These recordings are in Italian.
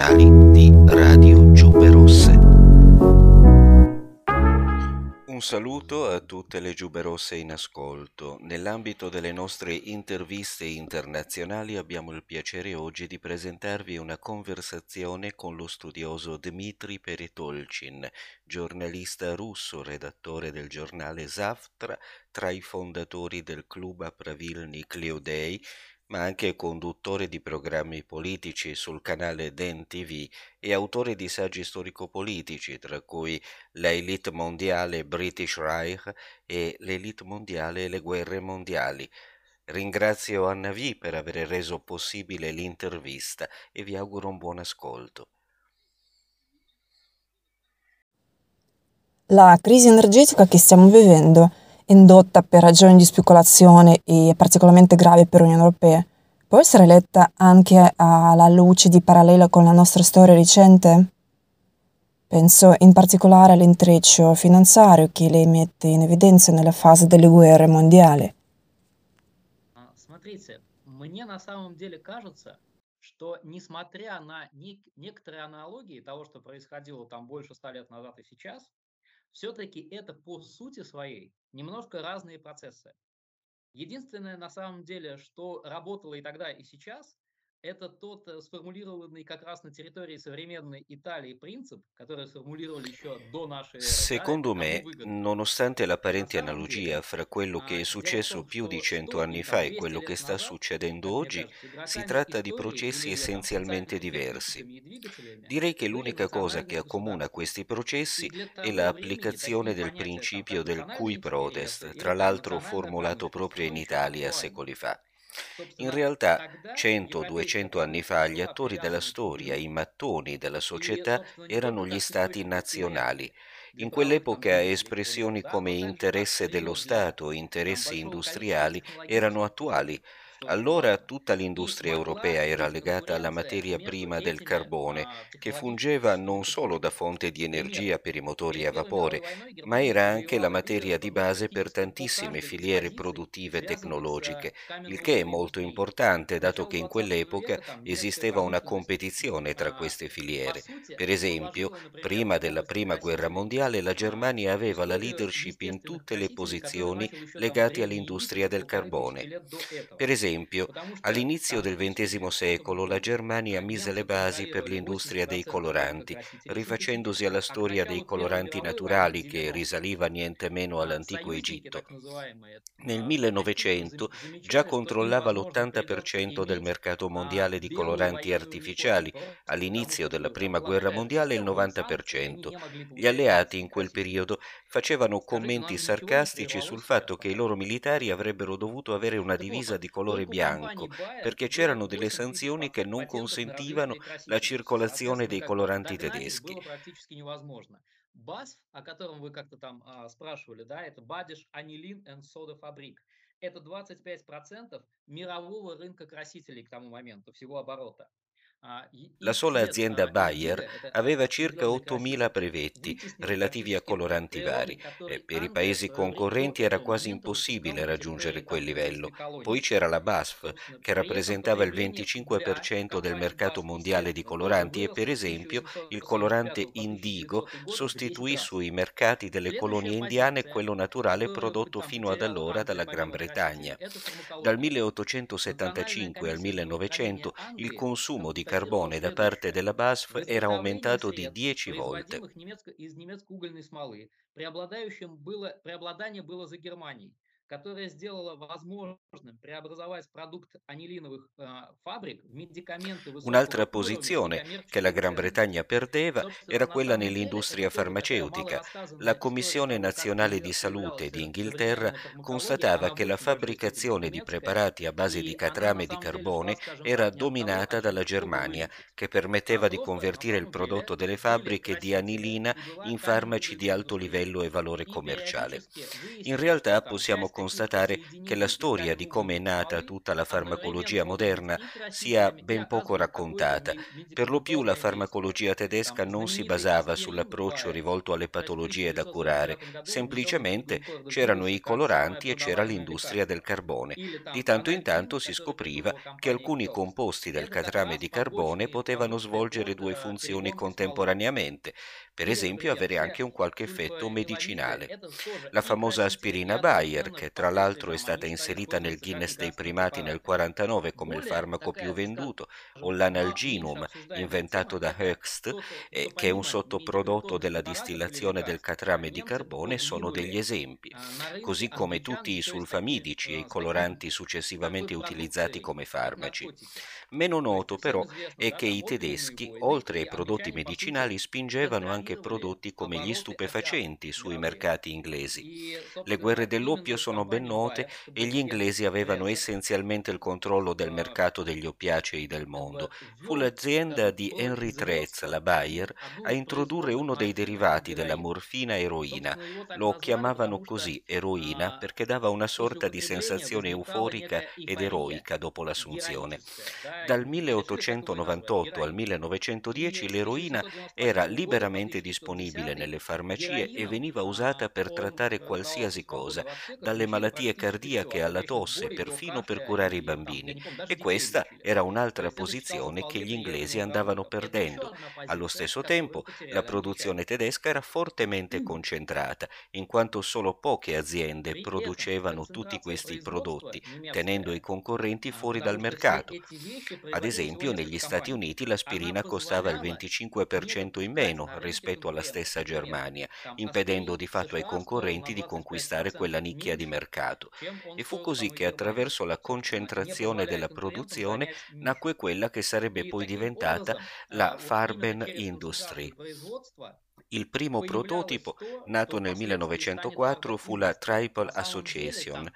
internazionali di Radio Giube Rosse. Un saluto a tutte le Giube Rosse in ascolto. Nell'ambito delle nostre interviste internazionali abbiamo il piacere oggi di presentarvi una conversazione con lo studioso Dmitry Peretolchin, giornalista russo, redattore del giornale Zavtra, tra i fondatori del club a Pravilny Cleodei ma anche conduttore di programmi politici sul canale DEN TV e autore di saggi storico-politici, tra cui La Elite Mondiale British Reich e L'Elite Mondiale e le Guerre Mondiali. Ringrazio Anna V per aver reso possibile l'intervista e vi auguro un buon ascolto. La crisi energetica che stiamo vivendo indotta per ragioni di speculazione e particolarmente grave per l'Unione Europea, può essere letta anche alla luce di parallelo con la nostra storia recente? Penso in particolare all'intreccio finanziario che lei mette in evidenza nella fase delle guerre mondiali. Смотрите, мне на самом деле кажется, что несмотря на нек- некоторые аналогии того, что происходило там больше ста лет назад и сейчас, все-таки это по сути своей немножко разные процессы. Единственное, на самом деле, что работало и тогда, и сейчас, это тот э, сформулированный как раз на территории современной Италии принцип, который сформулировали еще до нашей эры. Secondo me, nonostante l'apparente analogia fra quello che è successo più di cento anni fa e quello che sta succedendo oggi, si tratta di processi essenzialmente diversi. Direi che l'unica cosa che accomuna questi processi è l'applicazione del principio del cui prodest, tra l'altro formulato proprio in Italia secoli fa. In realtà, 100-200 anni fa, gli attori della storia, i mattoni della società erano gli stati nazionali. In quell'epoca espressioni come interesse dello Stato, interessi industriali erano attuali, allora tutta l'industria europea era legata alla materia prima del carbone, che fungeva non solo da fonte di energia per i motori a vapore, ma era anche la materia di base per tantissime filiere produttive tecnologiche, il che è molto importante dato che in quell'epoca esisteva una competizione tra queste filiere. Per esempio, prima della Prima Guerra Mondiale la Germania aveva la leadership in tutte le posizioni legate all'industria del carbone. Per esempio, esempio, all'inizio del XX secolo la Germania mise le basi per l'industria dei coloranti, rifacendosi alla storia dei coloranti naturali che risaliva niente meno all'antico Egitto. Nel 1900 già controllava l'80% del mercato mondiale di coloranti artificiali, all'inizio della Prima Guerra Mondiale il 90%. Gli alleati in quel periodo facevano commenti sarcastici sul fatto che i loro militari avrebbero dovuto avere una divisa di colore colore bianco, perché c'erano delle sanzioni che non consentivano la circolazione dei coloranti tedeschi. BASF, о котором вы как-то там а, спрашивали, да, это Бадиш Анилин and Soda Fabric. Это 25% мирового рынка красителей к тому моменту, всего оборота. La sola azienda Bayer aveva circa 8.000 brevetti relativi a coloranti vari. e per i paesi concorrenti era quasi impossibile raggiungere quel livello. Poi c'era la BASF che rappresentava il 25% del mercato mondiale di coloranti. E per esempio il colorante indigo sostituì sui mercati delle colonie indiane quello naturale prodotto fino ad allora dalla Gran Bretagna. Dal 1875 al 1900 il consumo di carbone da parte della BASF era aumentato di 10 volte которая сделала возможным преобразовать продукт анилиновых э, фабрик в медикаменты Un'altra posizione che la Gran Bretagna perdeva era quella nell'industria farmaceutica. La Commissione Nazionale di Salute di Inghilterra constatava che la fabbricazione di preparati a base di catrame di carbone era dominata dalla Germania, che permetteva di convertire il prodotto delle fabbriche di anilina in farmaci di alto livello e valore commerciale. In realtà possiamo constatare che la storia di come è nata tutta la farmacologia moderna sia ben poco raccontata. Per lo più la farmacologia tedesca non si basava sull'approccio rivolto alle patologie da curare, semplicemente c'erano i coloranti e c'era l'industria del carbone. Di tanto in tanto si scopriva che alcuni composti del catrame di carbone potevano svolgere due funzioni contemporaneamente, per esempio avere anche un qualche effetto medicinale. La famosa aspirina Bayer, che tra l'altro è stata inserita nel Guinness dei primati nel 1949 come il farmaco più venduto, o l'analginum, inventato da eh, che è un sottoprodotto della distillazione del catrame di carbone, sono degli esempi, così come tutti i sulfamidici e i coloranti successivamente utilizzati come farmaci. Meno noto però è che i tedeschi, oltre ai prodotti medicinali, spingevano anche prodotti come gli stupefacenti sui mercati inglesi. Le guerre dell'oppio sono ben note e gli inglesi avevano essenzialmente il controllo del mercato degli oppiacei del mondo. Fu l'azienda di Henry Trez, la Bayer, a introdurre uno dei derivati della morfina eroina. Lo chiamavano così eroina perché dava una sorta di sensazione euforica ed eroica dopo l'assunzione. Dal 1898 al 1910 l'eroina era liberamente disponibile nelle farmacie e veniva usata per trattare qualsiasi cosa, dalle malattie cardiache alla tosse, perfino per curare i bambini. E questa era un'altra posizione che gli inglesi andavano perdendo. Allo stesso tempo, la produzione tedesca era fortemente concentrata, in quanto solo poche aziende producevano tutti questi prodotti, tenendo i concorrenti fuori dal mercato. Ad esempio, negli Stati Uniti l'aspirina costava il 25% in meno rispetto alla stessa Germania, impedendo di fatto ai concorrenti di conquistare quella nicchia di mercato. E fu così che attraverso la concentrazione della produzione nacque quella che sarebbe poi diventata la Farben Industry. Il primo prototipo, nato nel 1904, fu la Triple Association.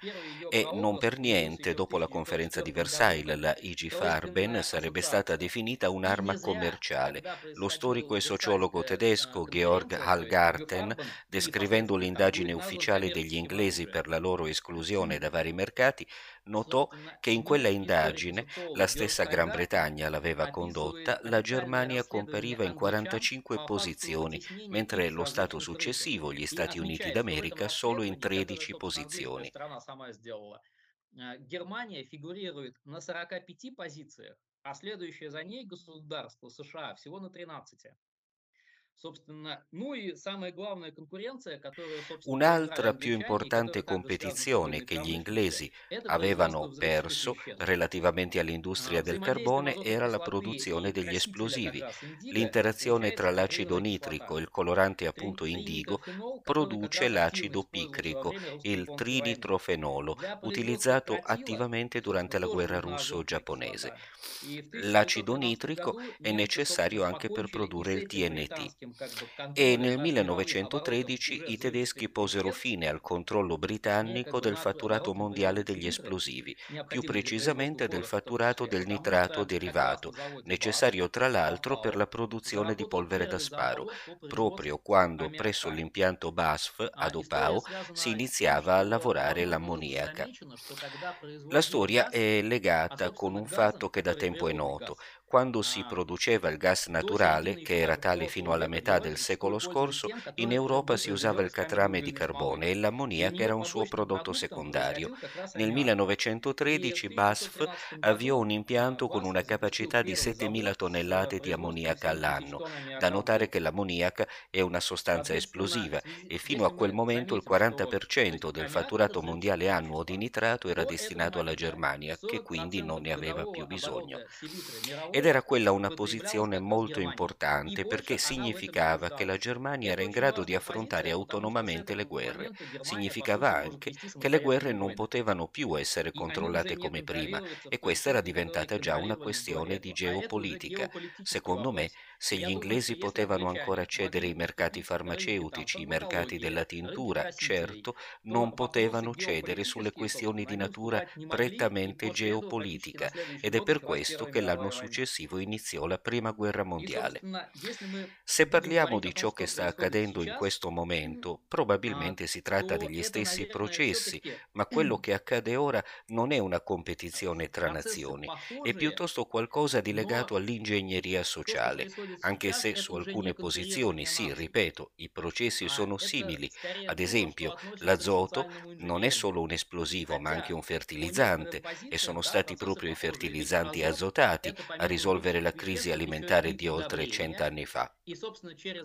E non per niente, dopo la conferenza di Versailles, la IG Farben sarebbe stata definita un'arma commerciale. Lo storico e sociologo tedesco Georg Hallgarten, descrivendo l'indagine ufficiale degli inglesi per la loro esclusione da vari mercati, notò che in quella indagine, la stessa Gran Bretagna l'aveva condotta, la Germania compariva in 45 posizioni, mentre lo Stato successivo, gli Stati Uniti d'America, solo in 13 posizioni. Германия фигурирует на 45 позициях, а следующее за ней государство США всего на 13. Un'altra più importante competizione che gli inglesi avevano perso relativamente all'industria del carbone era la produzione degli esplosivi. L'interazione tra l'acido nitrico e il colorante appunto indigo produce l'acido picrico, il trinitrofenolo, utilizzato attivamente durante la guerra russo-giapponese. L'acido nitrico è necessario anche per produrre il TNT e nel 1913 i tedeschi posero fine al controllo britannico del fatturato mondiale degli esplosivi, più precisamente del fatturato del nitrato derivato, necessario tra l'altro per la produzione di polvere da sparo, proprio quando presso l'impianto BASF ad Opao si iniziava a lavorare l'ammoniaca. La storia è legata con un fatto che da tempo è noto, quando si produceva il gas naturale, che era tale fino alla metà del secolo scorso, in Europa si usava il catrame di carbone e l'ammoniaca era un suo prodotto secondario. Nel 1913 BASF avviò un impianto con una capacità di 7.000 tonnellate di ammoniaca all'anno. Da notare che l'ammoniaca è una sostanza esplosiva e fino a quel momento il 40% del fatturato mondiale annuo di nitrato era destinato alla Germania, che quindi non ne aveva più bisogno ed era quella una posizione molto importante perché significava che la Germania era in grado di affrontare autonomamente le guerre. Significava anche che le guerre non potevano più essere controllate come prima e questa era diventata già una questione di geopolitica. Secondo me Se gli inglesi potevano ancora accedere ai mercati farmaceutici, i mercati della tintura, certo non potevano cedere sulle questioni di natura prettamente geopolitica. ed è per questo che l'anno successivo iniziò la Prima Guerra Mondiale. Se parliamo di ciò che sta accadendo in questo momento, probabilmente si tratta degli stessi processi, ma quello che accade ora non è una competizione tra nazioni, è piuttosto qualcosa di legato all'ingegneria sociale, anche se su alcune posizioni, sì, ripeto, i processi sono simili. Ad esempio, l'azoto non è solo un esplosivo, ma anche un fertilizzante e sono stati proprio i fertilizzanti azotati a risolvere la crisi alimentare di oltre cent'anni fa.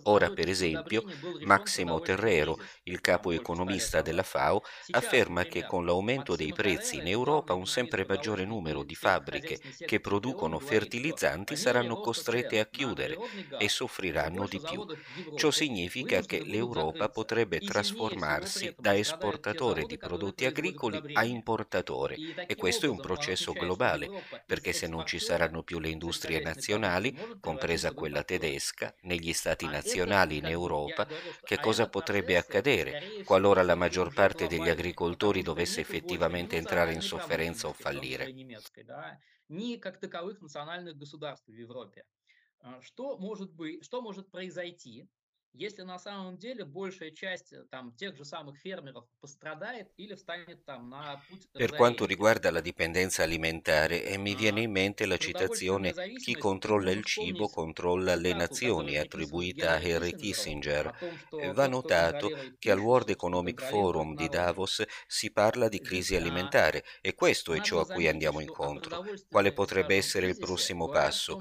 Ora, per esempio, Massimo Terrero, il capo economista della FAO, afferma che con l'aumento dei prezzi in Europa un sempre maggiore numero di fabbriche che producono fertilizzanti saranno costrette a chiudere e soffriranno di più. Ciò significa che l'Europa potrebbe trasformarsi da esportatore di prodotti agricoli a importatore e questo è un processo globale, perché se non ci saranno più le industrie nazionali, compresa quella tedesca, negli stati nazionali in Europa, che cosa potrebbe accadere qualora la maggior parte degli agricoltori dovesse effettivamente entrare in sofferenza o fallire? ни как таковых национальных государств в Европе. Что может, быть, что может произойти, если на самом деле большая часть э, там, тех же самых фермеров пострадает или встанет там на путь Per quanto riguarda la dipendenza alimentare, eh, mi viene in mente la citazione Chi controlla il cibo controlla le nazioni, attribuita a Henry Kissinger. Va notato che al World Economic Forum di Davos si parla di crisi alimentare e questo è ciò a cui andiamo incontro. Quale potrebbe essere il prossimo passo?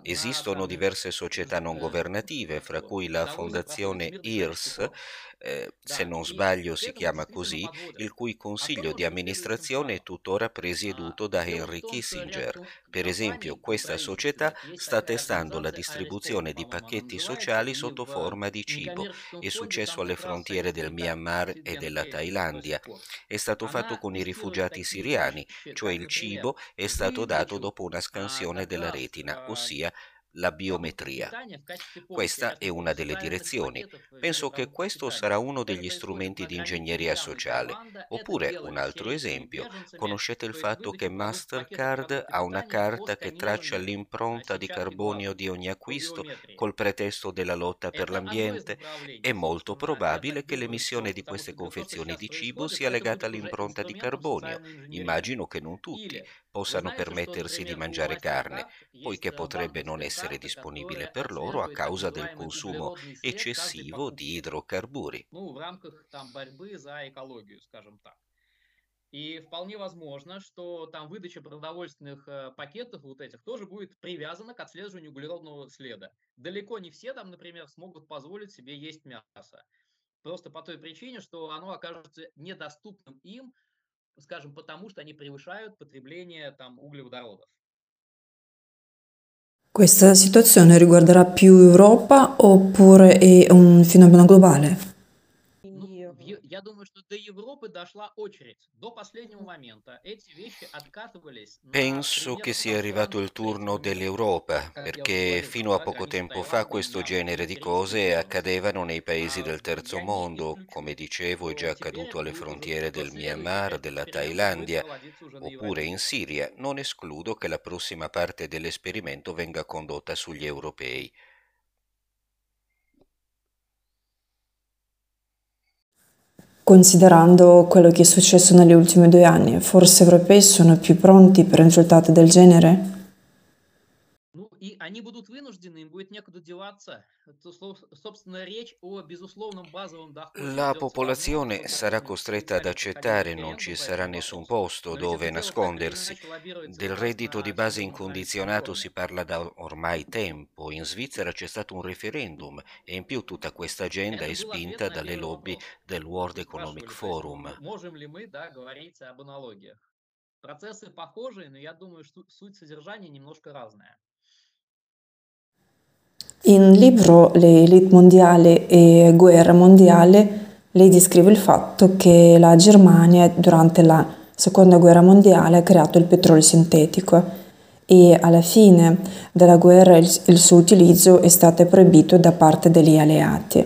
Esistono diverse società non governative, fra cui la Fondazione fondazione IRS, eh, se non sbaglio si chiama così, il cui consiglio di amministrazione è tuttora presieduto da Henry Kissinger. Per esempio, questa società sta testando la distribuzione di pacchetti sociali sotto forma di cibo. È successo alle frontiere del Myanmar e della Thailandia. È stato fatto con i rifugiati siriani, cioè il cibo è stato dato dopo una scansione della retina, ossia la biometria. Questa è una delle direzioni. Penso che questo sarà uno degli strumenti di ingegneria sociale. Oppure un altro esempio, conoscete il fatto che Mastercard ha una carta che traccia l'impronta di carbonio di ogni acquisto col pretesto della lotta per l'ambiente? È molto probabile che l'emissione di queste confezioni di cibo sia legata all'impronta di carbonio. Immagino che non tutti possano permettersi di mangiare carne, poiché potrebbe non essere disponibile per loro a causa del consumo eccessivo di idrocarburi. И вполне возможно, что там выдача продовольственных э, пакетов вот этих тоже будет привязана к отслеживанию углеродного следа. Далеко не все там, например, смогут позволить себе есть мясо. Просто по той причине, что оно окажется недоступным им скажем, потому что они превышают потребление там, углеводородов. Questa situazione riguarderà più Europa oppure è un fenomeno globale? Я думаю, что до Европы дошла очередь. До последнего момента эти вещи откатывались Penso che sia arrivato il turno dell'Europa, perché fino a poco tempo fa questo genere di cose accadevano nei paesi del terzo mondo, come dicevo è già accaduto alle frontiere del Myanmar, della Thailandia, oppure in Siria. Non escludo che la prossima parte dell'esperimento venga condotta sugli europei. Considerando quello che è successo negli ultimi due anni, forse europei sono più pronti per risultati del genere? и они будут вынуждены, им будет некуда деваться. Это, собственно, речь о безусловном базовом доходе. La popolazione sarà costretta ad accettare, non ci sarà nessun posto dove nascondersi. Del reddito di base incondizionato si parla da ormai tempo. In Svizzera c'è stato un referendum e in più tutta questa agenda è spinta dalle lobby del World Economic Forum. Можем ли мы, да, говорить об аналогиях? Процессы похожие, но я думаю, что суть содержания немножко разная. In libro Le elite mondiali e guerra mondiale lei descrive il fatto che la Germania durante la seconda guerra mondiale ha creato il petrolio sintetico e alla fine della guerra il, il suo utilizzo è stato proibito da parte degli alleati.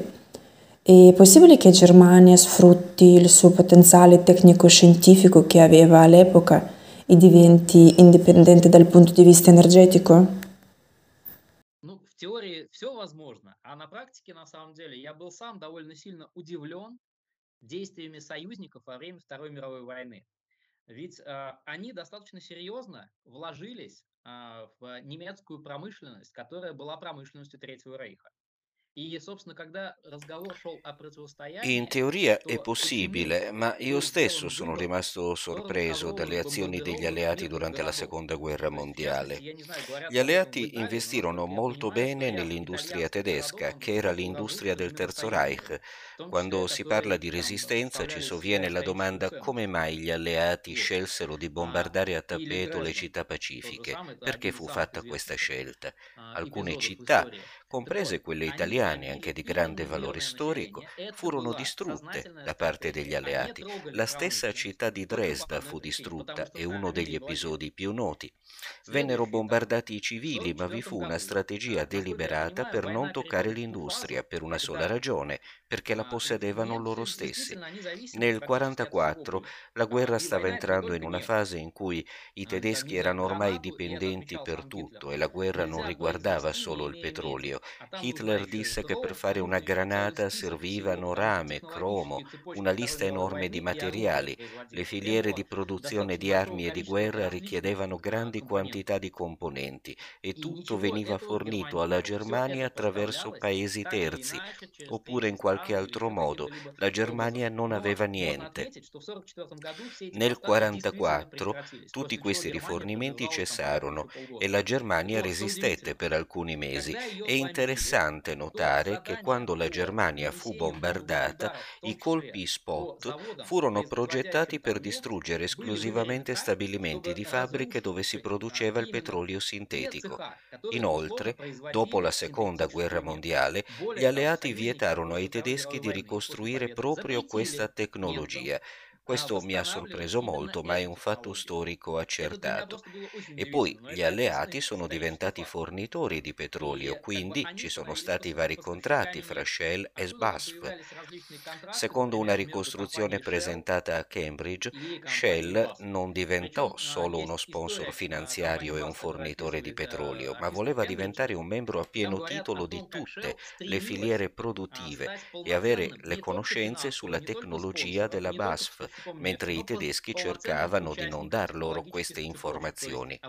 È possibile che Germania sfrutti il suo potenziale tecnico-scientifico che aveva all'epoca e diventi indipendente dal punto di vista energetico? Все возможно, а на практике, на самом деле, я был сам довольно сильно удивлен действиями союзников во время Второй мировой войны. Ведь э, они достаточно серьезно вложились э, в немецкую промышленность, которая была промышленностью Третьего Рейха. In teoria è possibile, ma io stesso sono rimasto sorpreso dalle azioni degli alleati durante la Seconda Guerra Mondiale. Gli alleati investirono molto bene nell'industria tedesca, che era l'industria del Terzo Reich. Quando si parla di resistenza ci sovviene la domanda come mai gli alleati scelsero di bombardare a tappeto le città pacifiche. Perché fu fatta questa scelta? Alcune città comprese quelle italiane anche di grande valore storico, furono distrutte da parte degli alleati. La stessa città di Dresda fu distrutta, è uno degli episodi più noti. Vennero bombardati i civili, ma vi fu una strategia deliberata per non toccare l'industria, per una sola ragione, perché la possedevano loro stessi. Nel 1944 la guerra stava entrando in una fase in cui i tedeschi erano ormai dipendenti per tutto e la guerra non riguardava solo il petrolio. Hitler disse che per fare una granata servivano rame, cromo, una lista enorme di materiali. Le filiere di produzione di armi e di guerra richiedevano grandi quantità di componenti e tutto veniva fornito alla Germania attraverso paesi terzi, oppure in qualche qualche altro modo. La Germania non aveva niente. Nel 1944 tutti questi rifornimenti cessarono e la Germania resistette per alcuni mesi. È interessante notare che quando la Germania fu bombardata, i colpi spot furono progettati per distruggere esclusivamente stabilimenti di fabbriche dove si produceva il petrolio sintetico. Inoltre, dopo la seconda guerra mondiale, gli alleati vietarono ai tedeschi tedeschi di ricostruire proprio questa tecnologia. Questo mi ha sorpreso molto, ma è un fatto storico accertato. E poi gli alleati sono diventati fornitori di petrolio, quindi ci sono stati vari contratti fra Shell e SBASF. Secondo una ricostruzione presentata a Cambridge, Shell non diventò solo uno sponsor finanziario e un fornitore di petrolio, ma voleva diventare un membro a pieno titolo di tutte le filiere produttive e avere le conoscenze sulla tecnologia della BASF mentre i tedeschi cercavano di non dar loro queste informazioni.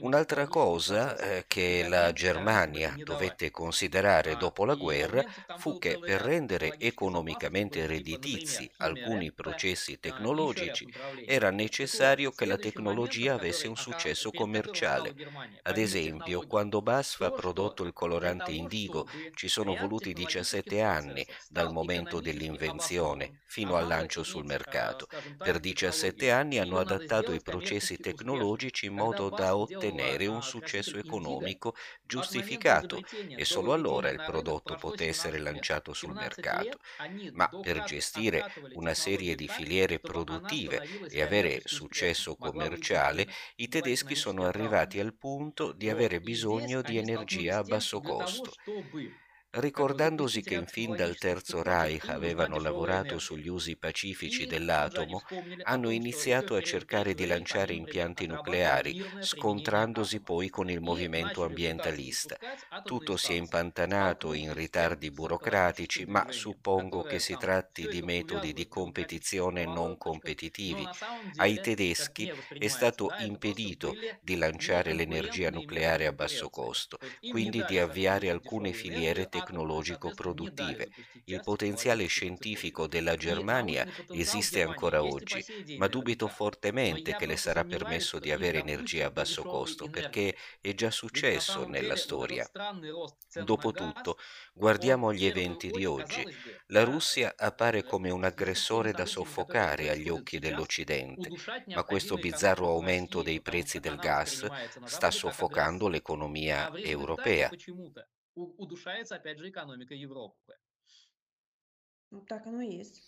Un'altra cosa eh, che la Germania dovette considerare dopo la guerra fu che per rendere economicamente redditizi alcuni processi tecnologici era necessario che la tecnologia avesse un successo commerciale. Ad esempio, quando BASF ha prodotto il colorante indigo ci sono voluti 17 anni dal momento dell'invenzione fino al lancio sul mercato mercato. Per 17 anni hanno adattato i processi tecnologici in modo da ottenere un successo economico giustificato e solo allora il prodotto poté essere lanciato sul mercato. Ma per gestire una serie di filiere produttive e avere successo commerciale, i tedeschi sono arrivati al punto di avere bisogno di energia a basso costo. Ricordandosi che in fin dal Terzo Reich avevano lavorato sugli usi pacifici dell'atomo, hanno iniziato a cercare di lanciare impianti nucleari, scontrandosi poi con il movimento ambientalista. Tutto si è impantanato in ritardi burocratici, ma suppongo che si tratti di metodi di competizione non competitivi. Ai tedeschi è stato impedito di lanciare l'energia nucleare a basso costo, quindi di avviare alcune filiere tecnologiche tecnologico-produttive. Il potenziale scientifico della Germania esiste ancora oggi, ma dubito fortemente che le sarà permesso di avere energia a basso costo, perché è già successo nella storia. Dopotutto, guardiamo gli eventi di oggi. La Russia appare come un aggressore da soffocare agli occhi dell'Occidente, ma questo bizzarro aumento dei prezzi del gas sta soffocando l'economia europea удушается, опять же, экономика Европы. Так оно и есть.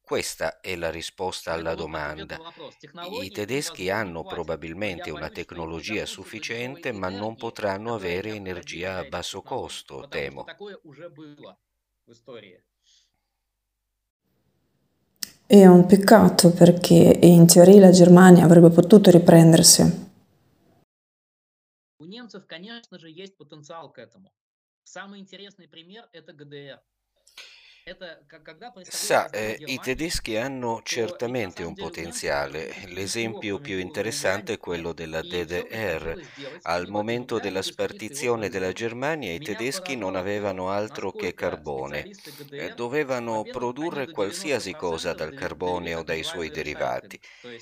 Questa è la risposta alla domanda. I tedeschi hanno probabilmente una tecnologia sufficiente, ma non potranno avere energia a basso costo, temo. È un peccato perché in teoria la Germania avrebbe potuto riprendersi. Немцев, конечно же, есть потенциал к этому. Самый интересный пример – это ГДР. Sa, eh, i tedeschi hanno certamente un potenziale. L'esempio più interessante è quello della DDR. Al momento della spartizione della Germania i tedeschi non avevano altro che carbone. Eh, dovevano produrre qualsiasi cosa dal carbone o dai suoi derivati.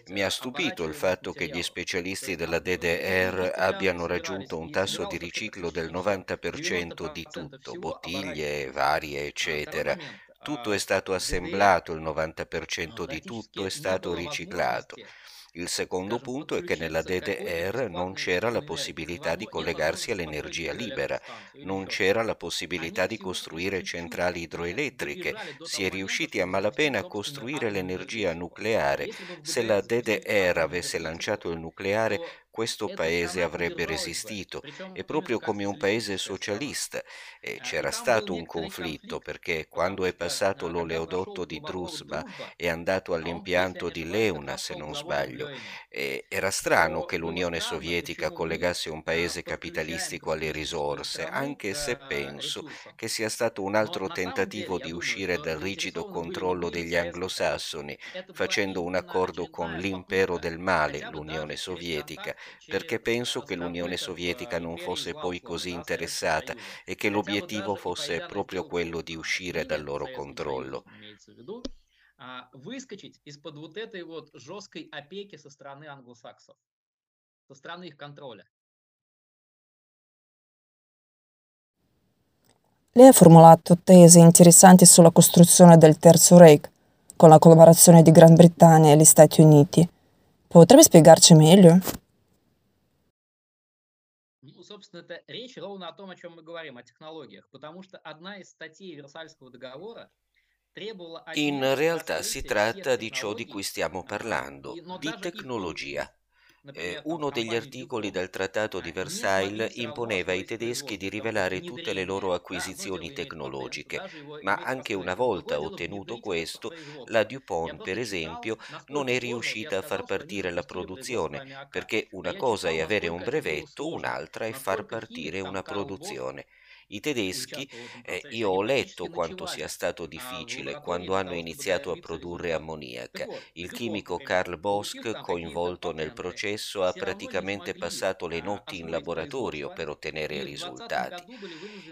Mi ha stupito il fatto che gli specialisti della DDR abbiano raggiunto un tasso di riciclo del 90% di tutto, bottiglie varie, eccetera. Tutto è stato assemblato, il 90% di tutto è stato riciclato. Il secondo punto è che nella DDR non c'era la possibilità di collegarsi all'energia libera, non c'era la possibilità di costruire centrali idroelettriche, si è riusciti a malapena a costruire l'energia nucleare. Se la DDR avesse lanciato il nucleare, questo paese avrebbe resistito. e proprio come un paese socialista. E c'era stato un conflitto perché quando è passato l'oleodotto di Druzhba è andato all'impianto di Leuna se non sbaglio. e era strano che l'Unione Sovietica collegasse un paese capitalistico alle risorse anche se penso che sia stato un altro tentativo di uscire dal rigido controllo degli anglosassoni facendo un accordo con l'impero del male l'Unione Sovietica perché penso che l'Unione Sovietica non fosse poi così interessata e che l'obiettivo fosse proprio quello di uscire dal loro controllo. выскочить из-под вот этой вот жесткой опеки со стороны англосаксов, со стороны их контроля. Lei ha formulato tesi interessanti sulla costruzione del Terzo Reich, con la collaborazione di Gran Bretagna e gli Stati Uniti. Potrebbe spiegarci meglio? Собственно, это речь ровно о том, о чем мы говорим, о технологиях, потому что одна из статей Версальского договора In realtà si tratta di ciò di cui stiamo parlando, di tecnologia. Eh, uno degli articoli del Trattato di Versailles imponeva ai tedeschi di rivelare tutte le loro acquisizioni tecnologiche, ma anche una volta ottenuto questo, la DuPont, per esempio, non è riuscita a far partire la produzione, perché una cosa è avere un brevetto, un'altra è far partire una produzione. I tedeschi, eh, io ho letto quanto sia stato difficile quando hanno iniziato a produrre ammoniaca. Il chimico Karl Bosch, coinvolto nel processo, ha praticamente passato le notti in laboratorio per ottenere i risultati.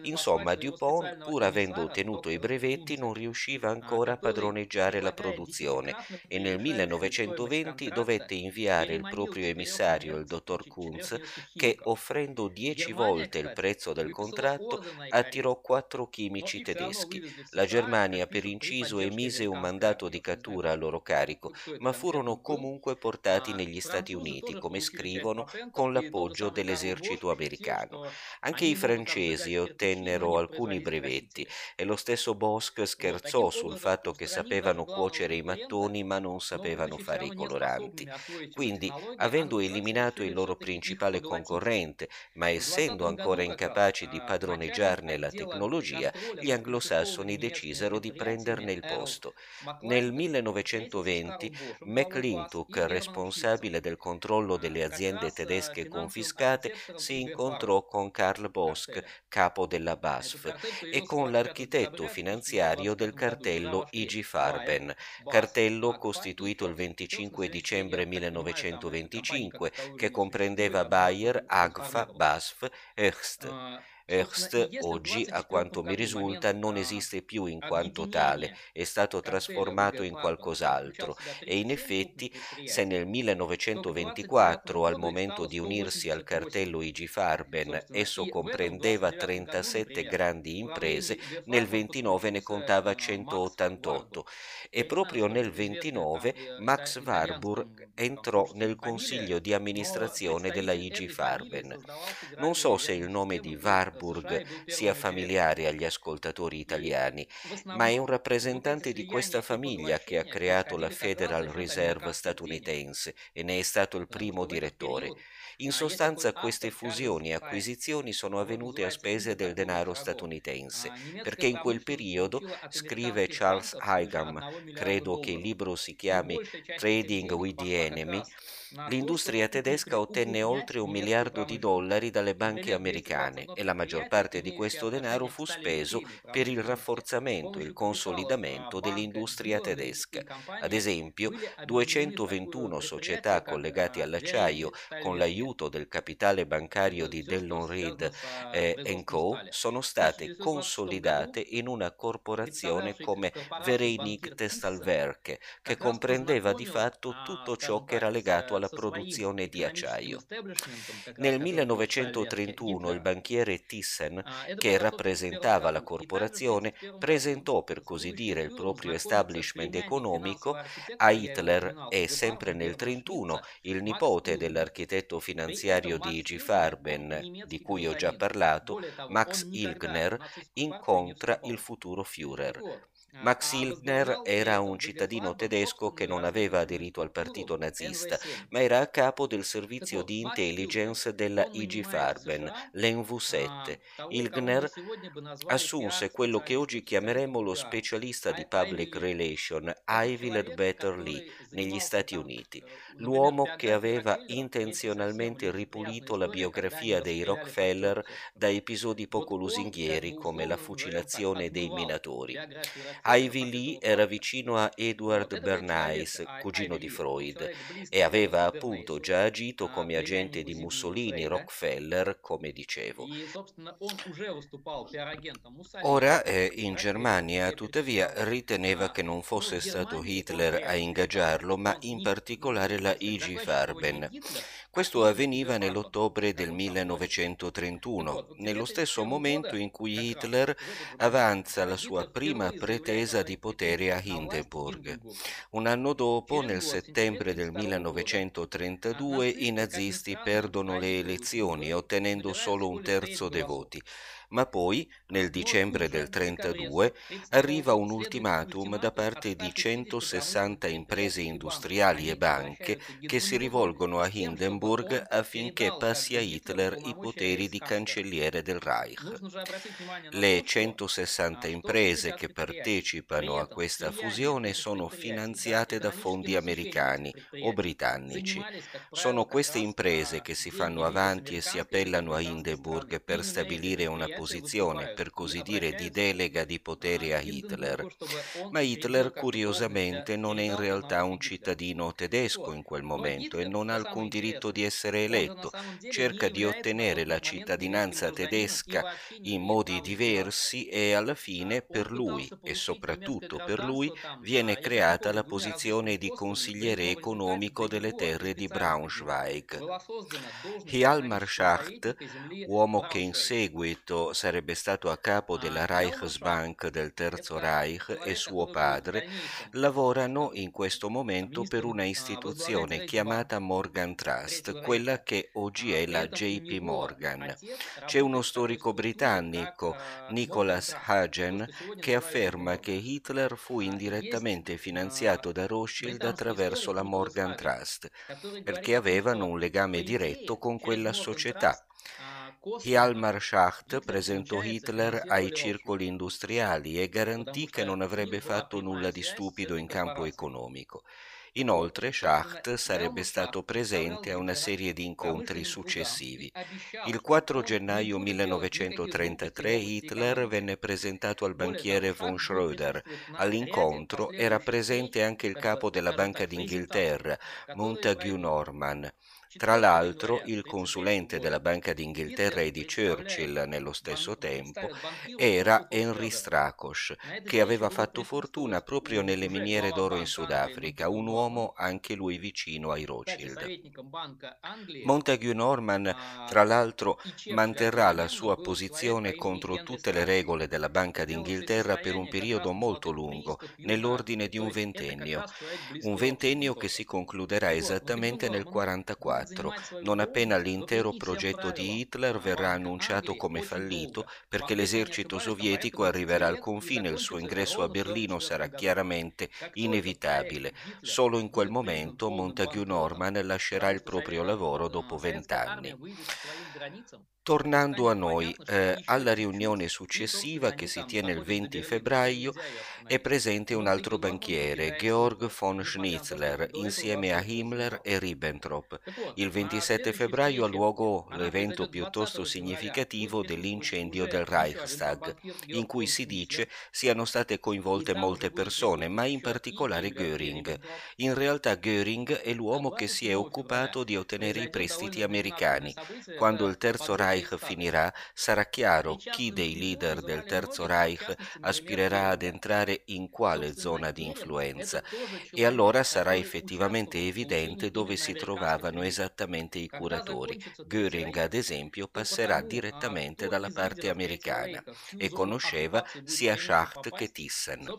Insomma, DuPont, pur avendo ottenuto i brevetti, non riusciva ancora a padroneggiare la produzione e nel 1920 dovette inviare il proprio emissario, il dottor Kunz, che offrendo dieci volte il prezzo del contratto attirò quattro chimici tedeschi. La Germania per inciso emise un mandato di cattura a loro carico, ma furono comunque portati negli Stati Uniti, come scrivono, con l'appoggio dell'esercito americano. Anche i francesi ottennero alcuni brevetti e lo stesso Bosch scherzò sul fatto che sapevano cuocere i mattoni ma non sapevano fare i coloranti. Quindi, avendo eliminato il loro principale concorrente, ma essendo ancora incapaci di padroneggiare privilegiarne la tecnologia, gli anglosassoni decisero di prenderne il posto. Nel 1920 McClintock, responsabile del controllo delle aziende tedesche confiscate, si incontrò con Karl Bosch, capo della BASF, e con l'architetto finanziario del cartello IG Farben, cartello costituito il 25 dicembre 1925 che comprendeva Bayer, Agfa, BASF, Hearst. Hearst oggi, a quanto mi risulta, non esiste più in quanto tale, è stato trasformato in qualcos'altro. e in effetti se nel 1924, al momento di unirsi al cartello IG Farben, esso comprendeva 37 grandi imprese, nel 29 ne contava 188 e proprio nel 29 Max Warburg entrò nel consiglio di amministrazione della IG Farben. Non so se il nome di Warburg Warburg sia familiare agli ascoltatori italiani, ma è un rappresentante di questa famiglia che ha creato la Federal Reserve statunitense e ne è stato il primo direttore. In sostanza queste fusioni e acquisizioni sono avvenute a spese del denaro statunitense, perché in quel periodo, scrive Charles Higham, credo che il libro si chiami Trading with the Enemy, L'industria tedesca ottenne oltre un miliardo di dollari dalle banche americane e la maggior parte di questo denaro fu speso per il rafforzamento e il consolidamento dell'industria tedesca. Ad esempio, 221 società collegate all'acciaio con l'aiuto del capitale bancario di Dellon Reed eh, Co. sono state consolidate in una corporazione come Vereinigte Stahlwerke, che comprendeva di fatto tutto ciò che era legato alla alla produzione di acciaio. Nel 1931 il banchiere Thyssen, che rappresentava la corporazione, presentò per così dire il proprio establishment economico a Hitler e sempre nel 1931 il nipote dell'architetto finanziario di G. Farben, di cui ho già parlato, Max Ilgner, incontra il futuro Führer. Max Hilgner era un cittadino tedesco che non aveva aderito al partito nazista, ma era a capo del servizio di intelligence della IG Farben, l'NV7. Hilgner assunse quello che oggi chiameremo lo specialista di public relation Ivy Better Lee negli Stati Uniti, l'uomo che aveva intenzionalmente ripulito la biografia dei Rockefeller da episodi poco lusinghieri come la fucilazione dei minatori. Ivy Lee era vicino a Edward Bernays, cugino di Freud, e aveva appunto già agito come agente di Mussolini Rockefeller, come dicevo. Ora eh, in Germania, tuttavia, riteneva che non fosse stato Hitler a ingaggiarlo, ma in particolare la IG Farben. Questo avveniva nell'ottobre del 1931, nello stesso momento in cui Hitler avanza la sua prima pretesa di potere a Hindenburg. Un anno dopo, nel settembre del 1932, i nazisti perdono le elezioni, ottenendo solo un terzo dei voti ma poi, nel dicembre del 32, arriva un ultimatum da parte di 160 imprese industriali e banche che si rivolgono a Hindenburg affinché passi a Hitler i poteri di cancelliere del Reich. Le 160 imprese che partecipano a questa fusione sono finanziate da fondi americani o britannici. Sono queste imprese che si fanno avanti e si appellano a Hindenburg per stabilire una posizione posizione, per così dire, di delega di potere a Hitler. Ma Hitler, curiosamente, non è in realtà un cittadino tedesco in quel momento e non ha alcun diritto di essere eletto. Cerca di ottenere la cittadinanza tedesca in modi diversi e alla fine per lui e soprattutto per lui viene creata la posizione di consigliere economico delle terre di Braunschweig. Hjalmar Schacht, uomo che in seguito sarebbe stato a capo della Reichsbank del Terzo Reich e suo padre, lavorano in questo momento per una istituzione chiamata Morgan Trust, quella che oggi è la JP Morgan. C'è uno storico britannico, Nicholas Hagen, che afferma che Hitler fu indirettamente finanziato da Rothschild attraverso la Morgan Trust, perché avevano un legame diretto con quella società Hjalmar Schacht presentò Hitler ai circoli industriali e garantì che non avrebbe fatto nulla di stupido in campo economico. Inoltre Schacht sarebbe stato presente a una serie di incontri successivi. Il 4 gennaio 1933 Hitler venne presentato al banchiere von Schröder. All'incontro era presente anche il capo della Banca d'Inghilterra, Montague Norman. Tra l'altro, il consulente della Banca d'Inghilterra e di Churchill nello stesso tempo era Henry Strakos, che aveva fatto fortuna proprio nelle miniere d'oro in Sudafrica, un uomo anche lui vicino ai Rothschild. Montague Norman, tra l'altro, manterrà la sua posizione contro tutte le regole della Banca d'Inghilterra per un periodo molto lungo, nell'ordine di un ventennio, un ventennio che si concluderà esattamente nel 1944 1944, non appena l'intero progetto di Hitler verrà annunciato come fallito perché l'esercito sovietico arriverà al confine e il suo ingresso a Berlino sarà chiaramente inevitabile. Solo in quel momento Montague Norman lascerà il proprio lavoro dopo vent'anni. Tornando a noi, eh, alla riunione successiva che si tiene il 20 febbraio è presente un altro banchiere, Georg von Schnitzler, insieme a Himmler e Ribbentrop. Il 27 febbraio ha luogo l'evento piuttosto significativo dell'incendio del Reichstag, in cui si dice siano state coinvolte molte persone, ma in particolare Göring. In realtà Göring è l'uomo che si è occupato di ottenere i prestiti americani. Quando il Terzo Reich Reich finirà, sarà chiaro chi dei leader del Terzo Reich aspirerà ad entrare in quale zona di influenza e allora sarà effettivamente evidente dove si trovavano esattamente i curatori. Göring, ad esempio, passerà direttamente dalla parte americana e conosceva sia Schacht che Thyssen.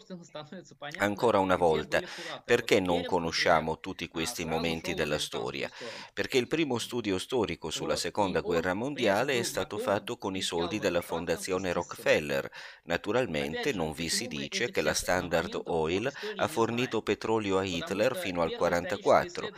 Ancora una volta, perché non conosciamo tutti questi momenti della storia? Perché il primo studio storico sulla seconda guerra mondiale mondiale è stato fatto con i soldi della fondazione Rockefeller. Naturalmente non vi si dice che la Standard Oil ha fornito petrolio a Hitler fino al 1944.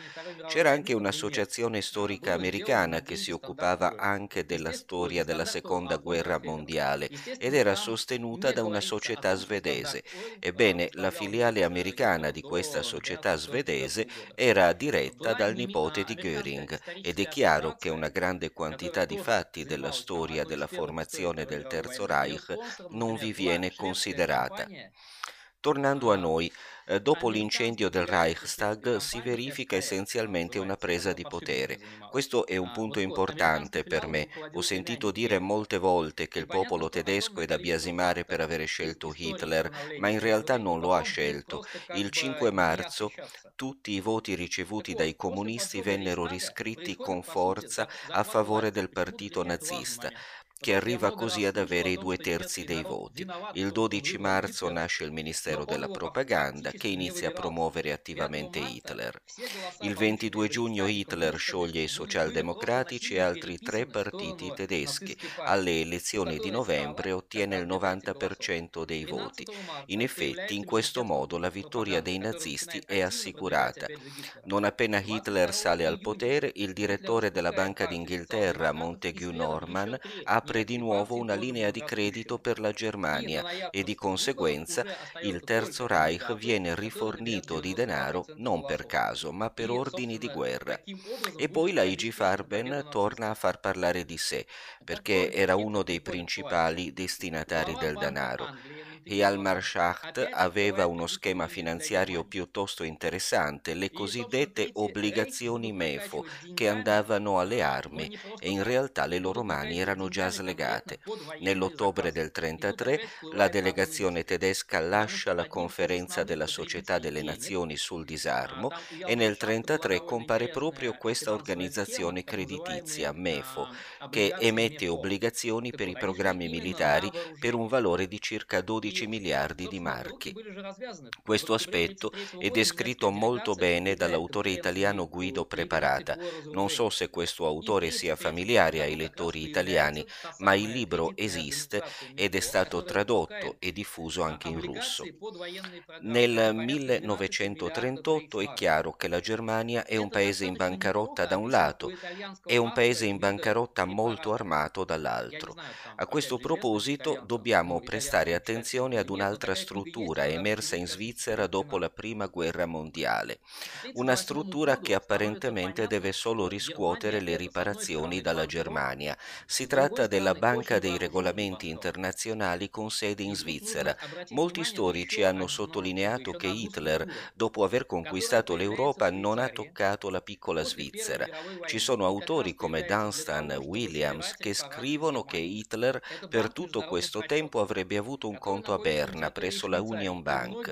C'era anche un'associazione storica americana che si occupava anche della storia della seconda guerra mondiale ed era sostenuta da una società svedese. Ebbene, la filiale americana di questa società svedese era diretta dal nipote di Göring ed è chiaro che una grande quantità di fatti fatti della storia della formazione del Terzo Reich non vi viene considerata. Tornando a noi, eh, dopo l'incendio del Reichstag si verifica essenzialmente una presa di potere. Questo è un punto importante per me. Ho sentito dire molte volte che il popolo tedesco è da biasimare per avere scelto Hitler, ma in realtà non lo ha scelto. Il 5 marzo tutti i voti ricevuti dai comunisti vennero riscritti con forza a favore del partito nazista che arriva così ad avere i due terzi dei voti. Il 12 marzo nasce il Ministero della Propaganda che inizia a promuovere attivamente Hitler. Il 22 giugno Hitler scioglie i socialdemocratici e altri tre partiti tedeschi. Alle elezioni di novembre ottiene il 90% dei voti. In effetti, in questo modo la vittoria dei nazisti è assicurata. Non appena Hitler sale al potere, il direttore della Banca d'Inghilterra, Montague Norman, ha apre di nuovo una linea di credito per la Germania e di conseguenza il Terzo Reich viene rifornito di denaro non per caso, ma per ordini di guerra. E poi la IG Farben torna a far parlare di sé, perché era uno dei principali destinatari del denaro e Almar Schacht aveva uno schema finanziario piuttosto interessante, le cosiddette obbligazioni MEFO, che andavano alle armi e in realtà le loro mani erano già slegate. Nell'ottobre del 1933 la delegazione tedesca lascia la conferenza della Società delle Nazioni sul disarmo e nel 1933 compare proprio questa organizzazione creditizia, MEFO, che emette obbligazioni per i programmi militari per un valore di circa 12 15 miliardi di marchi. Questo aspetto è descritto molto bene dall'autore italiano Guido Preparata. Non so se questo autore sia familiare ai lettori italiani, ma il libro esiste ed è stato tradotto e diffuso anche in russo. Nel 1938 è chiaro che la Germania è un paese in bancarotta da un lato e un paese in bancarotta molto armato dall'altro. A questo proposito dobbiamo prestare attenzione attenzione ad un'altra struttura emersa in Svizzera dopo la Prima Guerra Mondiale, una struttura che apparentemente deve solo riscuotere le riparazioni dalla Germania. Si tratta della Banca dei Regolamenti Internazionali con sede in Svizzera. Molti storici hanno sottolineato che Hitler, dopo aver conquistato l'Europa, non ha toccato la piccola Svizzera. Ci sono autori come Dunstan Williams che scrivono che Hitler per tutto questo tempo avrebbe avuto un conto a Berna presso la Union Bank.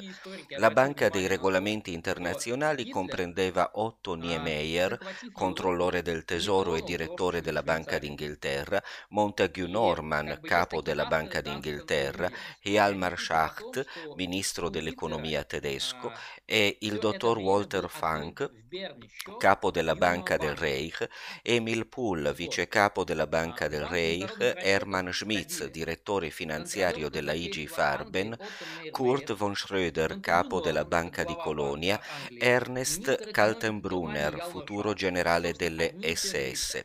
La banca dei regolamenti internazionali comprendeva Otto Niemeyer, controllore del tesoro e direttore della Banca d'Inghilterra, Montague Norman, capo della Banca d'Inghilterra, e Almar Schacht, ministro dell'economia tedesco, e il dottor Walter Funk, capo della Banca del Reich, Emil Pool, vice capo della Banca del Reich, Hermann Schmitz, direttore finanziario della IG Farben, Kurt von Schröder, capo della Banca di Colonia, Ernest Kaltenbrunner, futuro generale delle SS.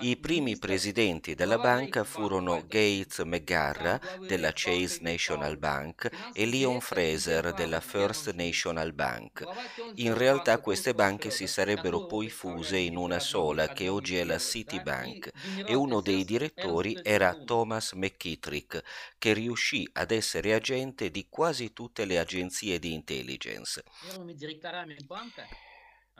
I primi presidenti della banca furono Gates McGarra della Chase National Bank e Leon Fraser della First National Bank. In realtà queste banche si sarebbero poi fuse in una sola che oggi è la Citibank e uno dei direttori era Thomas McKittrick che riuscì ad essere agente di quasi tutte le agenzie di intelligence.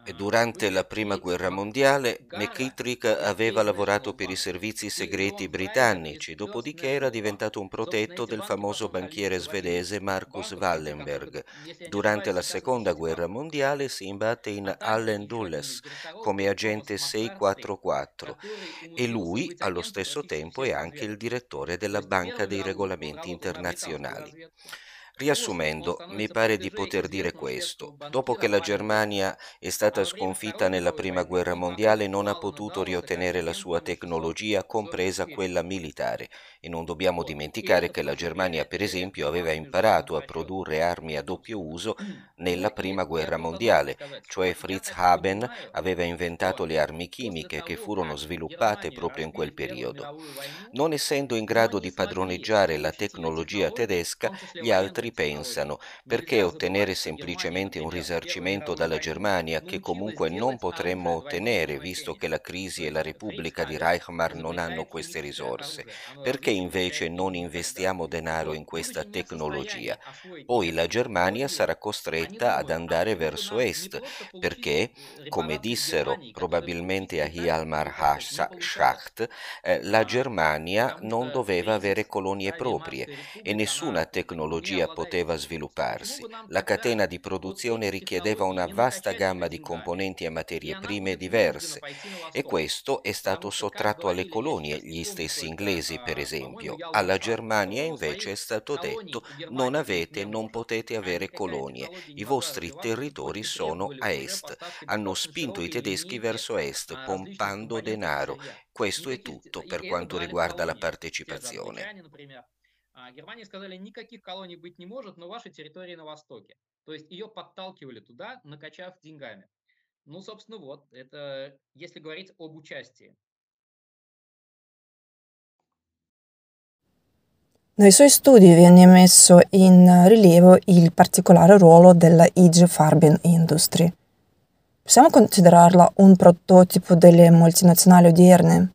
Durante la Prima Guerra Mondiale, McKittrick aveva lavorato per i servizi segreti britannici, dopodiché era diventato un protetto del famoso banchiere svedese Marcus Wallenberg. Durante la Seconda Guerra Mondiale si imbatte in Allen Dulles come agente 644 e lui, allo stesso tempo, è anche il direttore della Banca dei Regolamenti Internazionali. Riassumendo, mi pare di poter dire questo. Dopo che la Germania è stata sconfitta nella Prima Guerra Mondiale non ha potuto riottenere la sua tecnologia, compresa quella militare. E non dobbiamo dimenticare che la Germania, per esempio, aveva imparato a produrre armi a doppio uso nella Prima Guerra Mondiale, cioè Fritz Haben aveva inventato le armi chimiche che furono sviluppate proprio in quel periodo. Non essendo in grado di padroneggiare la tecnologia tedesca, gli altri ripensano, perché ottenere semplicemente un risarcimento dalla Germania che comunque non potremmo ottenere visto che la crisi e la Repubblica di Reichmar non hanno queste risorse? Perché invece non investiamo denaro in questa tecnologia? Poi la Germania sarà costretta ad andare verso est, perché, come dissero probabilmente a Hjalmar Schacht, eh, la Germania non doveva avere colonie proprie e nessuna tecnologia poteva svilupparsi. La catena di produzione richiedeva una vasta gamma di componenti e materie prime diverse e questo è stato sottratto alle colonie, gli stessi inglesi per esempio Alla Germania invece è stato detto non avete, non potete avere colonie, i vostri territori sono a est. Hanno spinto i tedeschi verso est, pompando denaro. Questo è tutto per quanto riguarda la partecipazione. Германии сказали, никаких колоний быть не может, но ваши территории на востоке. То есть ее подталкивали туда, накачав деньгами. Ну, собственно, вот, это если говорить об участии. Nei suoi studi viene messo in rilievo il particolare ruolo della IG Farben Industry. Possiamo considerarla un prototipo delle multinazionali odierne?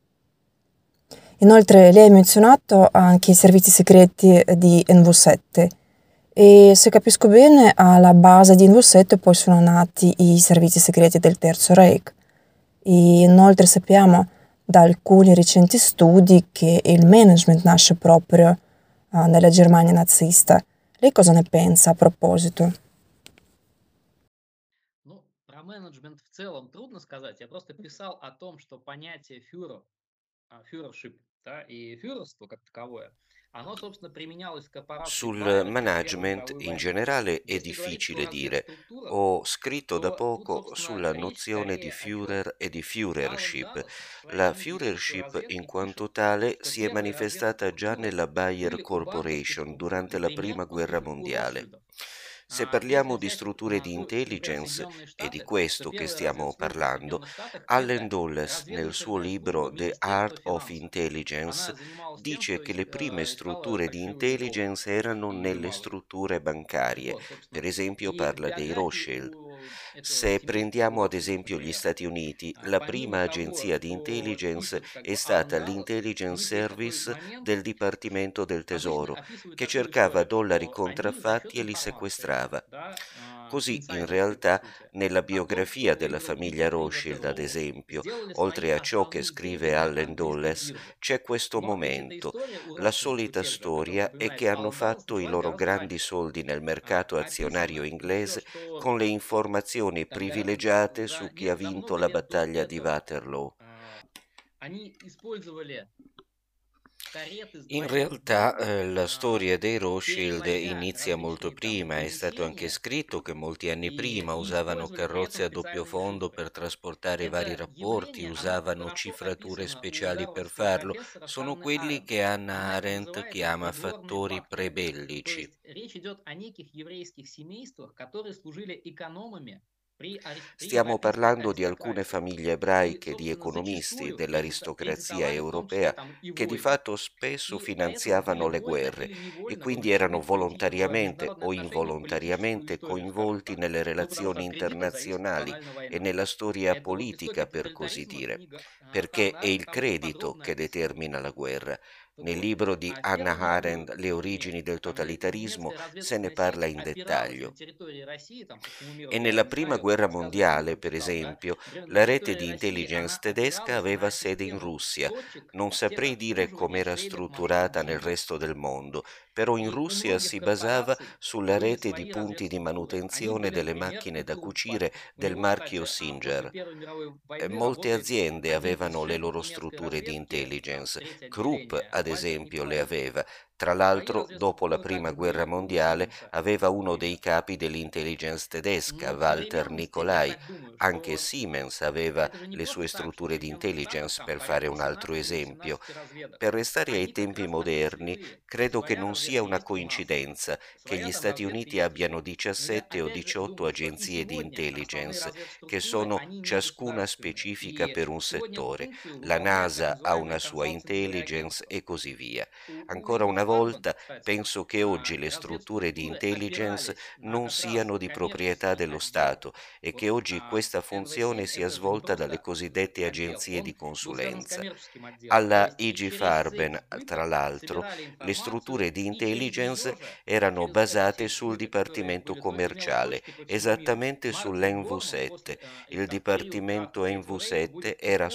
Inoltre lei ha menzionato anche i servizi segreti di NV7 e se capisco bene alla base di NV7 poi sono nati i servizi segreti del Terzo Reich. E inoltre sappiamo da alcuni recenti studi che il management nasce proprio nella Germania nazista. Lei cosa ne pensa a proposito? Ну, в целом трудно сказать. Я просто писал о том, что понятие фюрер, фюрершип да, и фюрерство как таковое, Sul management in generale è difficile dire. Ho scritto da poco sulla nozione di Führer e di Führership. La Führership in quanto tale si è manifestata già nella Bayer Corporation durante la Prima Guerra Mondiale. Se parliamo di strutture di intelligence, è di questo che stiamo parlando, Allen Dulles nel suo libro The Art of Intelligence dice che le prime strutture di intelligence erano nelle strutture bancarie, per esempio parla dei Rothschild. Se prendiamo ad esempio gli Stati Uniti, la prima agenzia di intelligence è stata l'Intelligence Service del Dipartimento del Tesoro, che cercava dollari contraffatti e li sequestrava. Così in realtà nella biografia della famiglia Rothschild, ad esempio, oltre a ciò che scrive Allen Dulles, c'è questo momento. La solita storia è che hanno fatto i loro grandi soldi nel mercato azionario inglese con le informazioni privilegiate su chi ha vinto la battaglia di Waterloo. In realtà eh, la storia dei Rothschild inizia molto prima, è stato anche scritto che molti anni prima usavano carrozze a doppio fondo per trasportare vari rapporti, usavano cifrature speciali per farlo, sono quelli che Hannah Arendt chiama fattori prebellici. Stiamo parlando di alcune famiglie ebraiche di economisti dell'aristocrazia europea che di fatto spesso finanziavano le guerre e quindi erano volontariamente o involontariamente coinvolti nelle relazioni internazionali e nella storia politica, per così dire, perché è il credito che determina la guerra. Nel libro di Hannah Arendt Le origini del totalitarismo se ne parla in dettaglio. E nella prima guerra mondiale, per esempio, la rete di intelligence tedesca aveva sede in Russia. Non saprei dire com'era strutturata nel resto del mondo, però in Russia si basava sulla rete di punti di manutenzione delle macchine da cucire del marchio Singer. Molte aziende avevano le loro strutture di intelligence. Krupp, ad esempio, le aveva. Tra l'altro, dopo la Prima Guerra Mondiale, aveva uno dei capi dell'intelligence tedesca, Walter Nicolai. Anche Siemens aveva le sue strutture di intelligence, per fare un altro esempio. Per restare ai tempi moderni, credo che non sia una coincidenza che gli Stati Uniti abbiano 17 o 18 agenzie di intelligence, che sono ciascuna specifica per un settore. La NASA ha una sua intelligence e così via. Ancora una volta penso che oggi le strutture di intelligence non siano di proprietà dello Stato e che oggi questa funzione sia svolta dalle cosiddette agenzie di consulenza. Alla IG Farben, tra l'altro, le strutture di intelligence erano basate sul dipartimento commerciale, esattamente sull'NV7. Il dipartimento NV7 era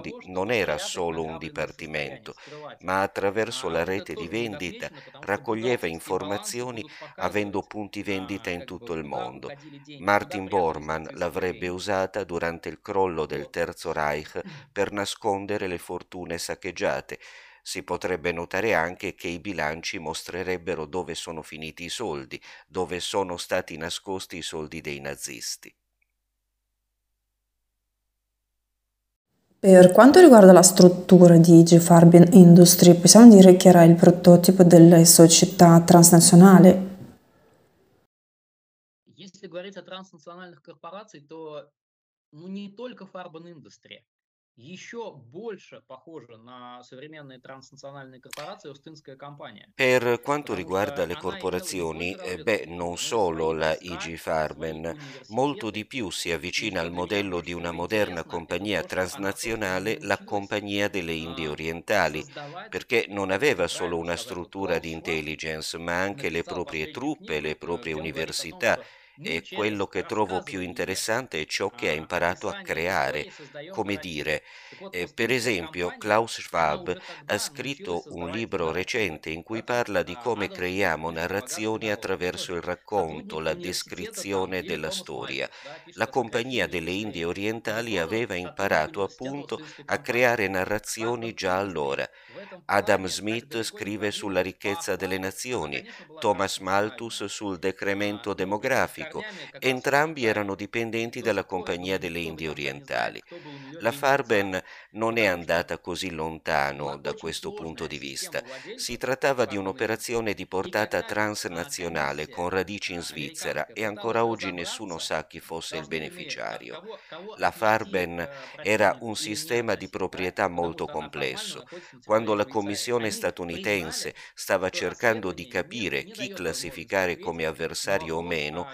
di- non era solo un dipartimento, ma attraverso la rete di vendita raccoglieva informazioni avendo punti vendita in tutto il mondo. Martin Bormann l'avrebbe usata durante il crollo del Terzo Reich per nascondere le fortune saccheggiate. Si potrebbe notare anche che i bilanci mostrerebbero dove sono finiti i soldi, dove sono stati nascosti i soldi dei nazisti. Per quanto riguarda la struttura di IG Farben Industry, possiamo dire che era il prototipo delle società transnazionali? Если говорить о транснациональных корпорациях, то ну, не только Farben Industry. еще больше похожа на современные трансназionali corporazioni Ostinskая compagnia. Per quanto riguarda le corporazioni, eh, beh, non solo la IG Farben, molto di più si avvicina al modello di una moderna compagnia transnazionale, la Compagnia delle Indie Orientali, perché non aveva solo una struttura di intelligence, ma anche le proprie truppe, le proprie università e quello che trovo più interessante è ciò che ha imparato a creare. Come dire, eh, per esempio, Klaus Schwab ha scritto un libro recente in cui parla di come creiamo narrazioni attraverso il racconto, la descrizione della storia. La Compagnia delle Indie Orientali aveva imparato appunto a creare narrazioni già allora. Adam Smith scrive sulla ricchezza delle nazioni, Thomas Malthus sul decremento demografico. Entrambi erano dipendenti dalla Compagnia delle Indie Orientali. La Farben non è andata così lontano da questo punto di vista. Si trattava di un'operazione di portata transnazionale con radici in Svizzera e ancora oggi nessuno sa chi fosse il beneficiario. La Farben era un sistema di proprietà molto complesso. Quando la Commissione statunitense stava cercando di capire chi classificare come avversario o meno,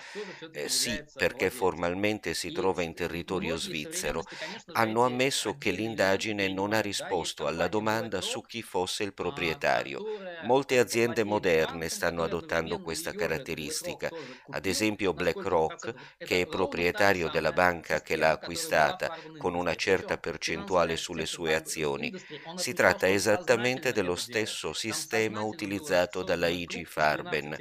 Eh, sì, perché formalmente si trova in territorio svizzero, hanno ammesso che l'indagine non ha risposto alla domanda su chi fosse il proprietario. Molte aziende moderne stanno adottando questa caratteristica, ad esempio BlackRock, che è proprietario della banca che l'ha acquistata con una certa percentuale sulle sue azioni. Si tratta esattamente dello stesso sistema utilizzato dalla IG Farben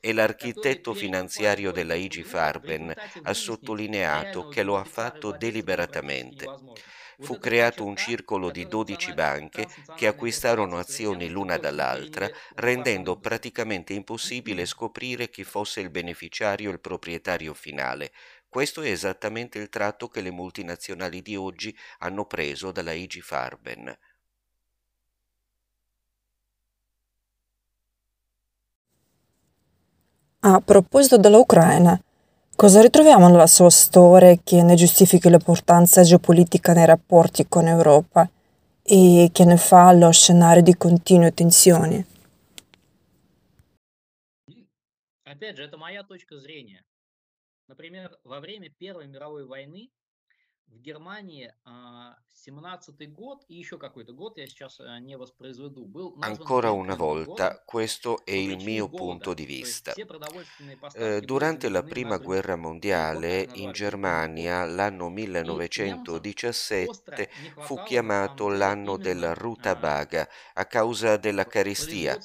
e l'architetto finanziario della IG Farben ha sottolineato che lo ha fatto deliberatamente. Fu creato un circolo di 12 banche che acquistarono azioni l'una dall'altra, rendendo praticamente impossibile scoprire chi fosse il beneficiario e il proprietario finale. Questo è esattamente il tratto che le multinazionali di oggi hanno preso dalla IG Farben. A proposito dell'Ucraina, cosa ritroviamo nella sua storia che ne giustifichi l'importanza geopolitica nei rapporti con Europa e che ne fa lo scenario di continue tensioni? Опять же, это моя точка зрения. Например, во время Первой мировой войны в Германии 17 год и еще какой-то год, я сейчас не воспроизведу, был Ancora una volta, questo è il mio punto di vista. Eh, durante la Prima Guerra Mondiale, in Germania, l'anno 1917 fu chiamato l'anno della Rutabaga a causa della carestia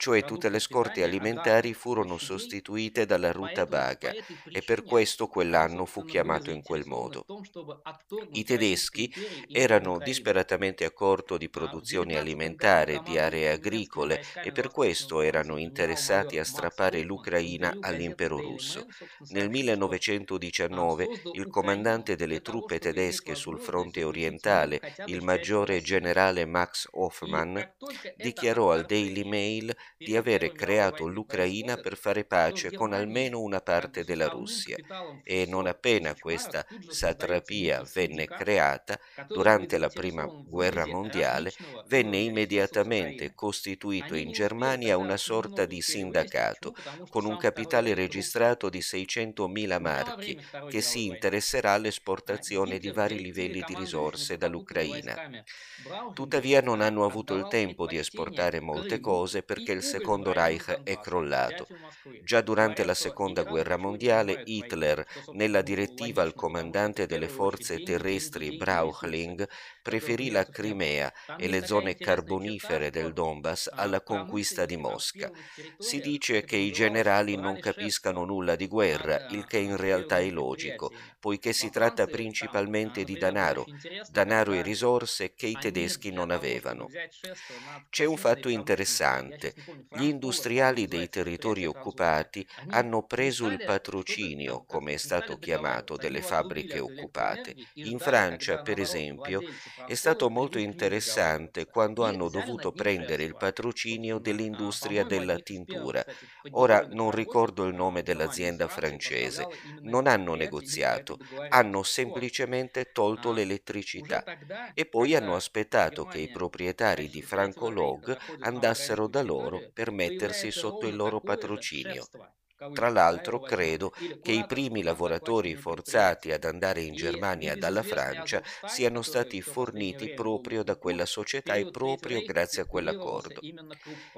cioè tutte le scorte alimentari furono sostituite dalla rutabaga e per questo quell'anno fu chiamato in quel modo. I tedeschi erano disperatamente a corto di produzione alimentare, di aree agricole e per questo erano interessati a strappare l'Ucraina all'impero russo. Nel 1919 il comandante delle truppe tedesche sul fronte orientale, il maggiore generale Max Hoffmann, dichiarò al Daily Mail di avere creato l'Ucraina per fare pace con almeno una parte della Russia. e non appena questa satrapia venne creata durante la prima guerra mondiale venne immediatamente costituito in Germania una sorta di sindacato con un capitale registrato di 600.000 marchi che si interesserà all'esportazione di vari livelli di risorse dall'Ucraina. Tuttavia non hanno avuto il tempo di esportare molte cose perché il secondo Reich è crollato. Già durante la seconda guerra mondiale Hitler, nella direttiva al comandante delle forze terrestri Brauchling, preferì la Crimea e le zone carbonifere del Donbass alla conquista di Mosca. Si dice che i generali non capiscano nulla di guerra, il che in realtà è logico, poiché si tratta principalmente di denaro, denaro e risorse che i tedeschi non avevano. C'è un fatto interessante. Gli industriali dei territori occupati hanno preso il patrocinio, come è stato chiamato, delle fabbriche occupate. In Francia, per esempio, è stato molto interessante quando hanno dovuto prendere il patrocinio dell'industria della tintura. Ora non ricordo il nome dell'azienda francese. Non hanno negoziato, hanno semplicemente tolto l'elettricità e poi hanno aspettato che i proprietari di Franco Log andassero da loro per mettersi sotto il loro patrocinio. Tra l'altro credo che i primi lavoratori forzati ad andare in Germania dalla Francia siano stati forniti proprio da quella società e proprio grazie a quell'accordo.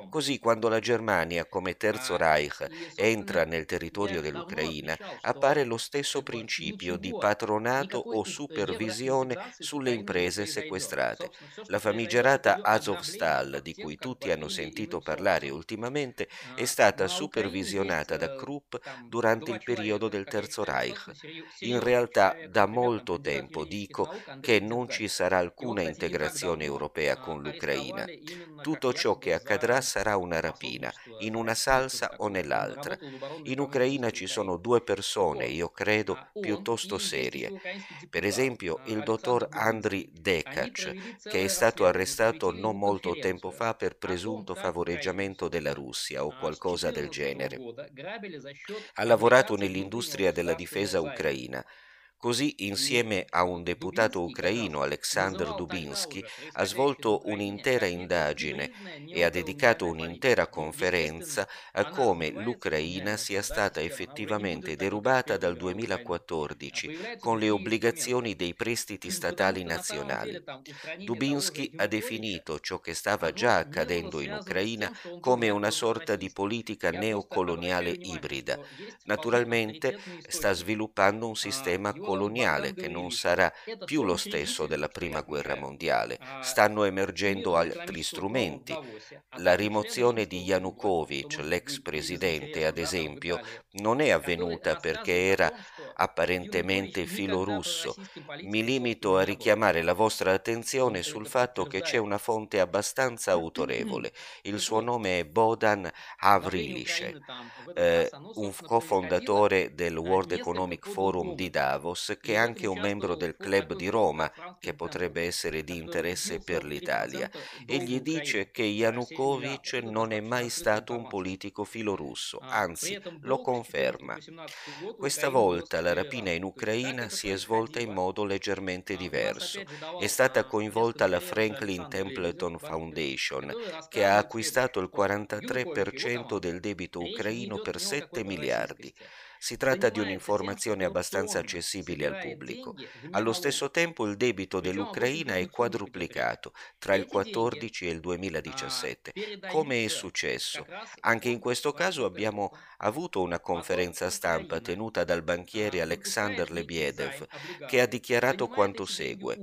Così quando la Germania come Terzo Reich entra nel territorio dell'Ucraina appare lo stesso principio di patronato o supervisione sulle imprese sequestrate. La famigerata Azovstal, di cui tutti hanno sentito parlare ultimamente, è stata supervisionata da Krupp durante il periodo del Terzo Reich. In realtà da molto tempo dico che non ci sarà alcuna integrazione europea con l'Ucraina. Tutto ciò che accadrà sarà una rapina, in una salsa o nell'altra. In Ucraina ci sono due persone, io credo, piuttosto serie. Per esempio il dottor Andriy Dekac, che è stato arrestato non molto tempo fa per presunto favoreggiamento della Russia o qualcosa del genere. Ha lavorato nell'industria della difesa ucraina. Così, insieme a un deputato ucraino, Alexander Dubinsky, ha svolto un'intera indagine e ha dedicato un'intera conferenza a come l'Ucraina sia stata effettivamente derubata dal 2014 con le obbligazioni dei prestiti statali nazionali. Dubinsky ha definito ciò che stava già accadendo in Ucraina come una sorta di politica neocoloniale ibrida. Naturalmente sta sviluppando un sistema coloniale che non sarà più lo stesso della prima guerra mondiale. Stanno emergendo altri strumenti. La rimozione di Yanukovych, l'ex presidente, ad esempio, non è avvenuta perché era apparentemente filorusso. Mi limito a richiamare la vostra attenzione sul fatto che c'è una fonte abbastanza autorevole. Il suo nome è Bodan Avrilisce, eh, un cofondatore del World Economic Forum di Davos, che è anche un membro del club di Roma, che potrebbe essere di interesse per l'Italia. Egli dice che Yanukovych non è mai stato un politico filorusso, anzi lo conferma. Questa volta la rapina in Ucraina si è svolta in modo leggermente diverso. È stata coinvolta la Franklin Templeton Foundation, che ha acquistato il 43% del debito ucraino per 7 miliardi. Si tratta di un'informazione abbastanza accessibile al pubblico. Allo stesso tempo il debito dell'Ucraina è quadruplicato tra il 14 e il 2017. Come è successo? Anche in questo caso abbiamo avuto una conferenza stampa tenuta dal banchiere Alexander Lebiedev che ha dichiarato quanto segue.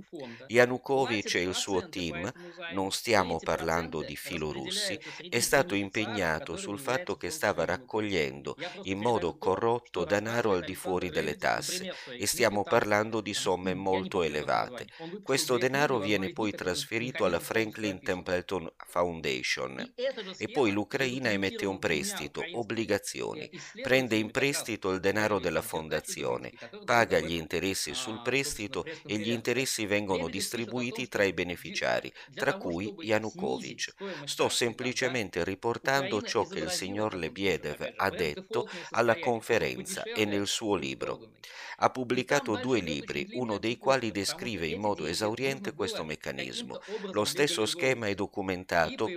Yanukovych e il suo team, non stiamo parlando di filorussi, è stato impegnato sul fatto che stava raccogliendo in modo corrotto tutto denaro al di fuori delle tasse e stiamo parlando di somme molto elevate. Questo denaro viene poi trasferito alla Franklin Templeton Foundation e poi l'Ucraina emette un prestito, obbligazioni, prende in prestito il denaro della fondazione, paga gli interessi sul prestito e gli interessi vengono distribuiti tra i beneficiari, tra cui Yanukovych. Sto semplicemente riportando ciò che il signor Lebiedev ha detto alla conferenza scienza e nel suo libro. Ha pubblicato due libri, uno dei quali descrive in modo esauriente questo meccanismo. Lo stesso schema è documentato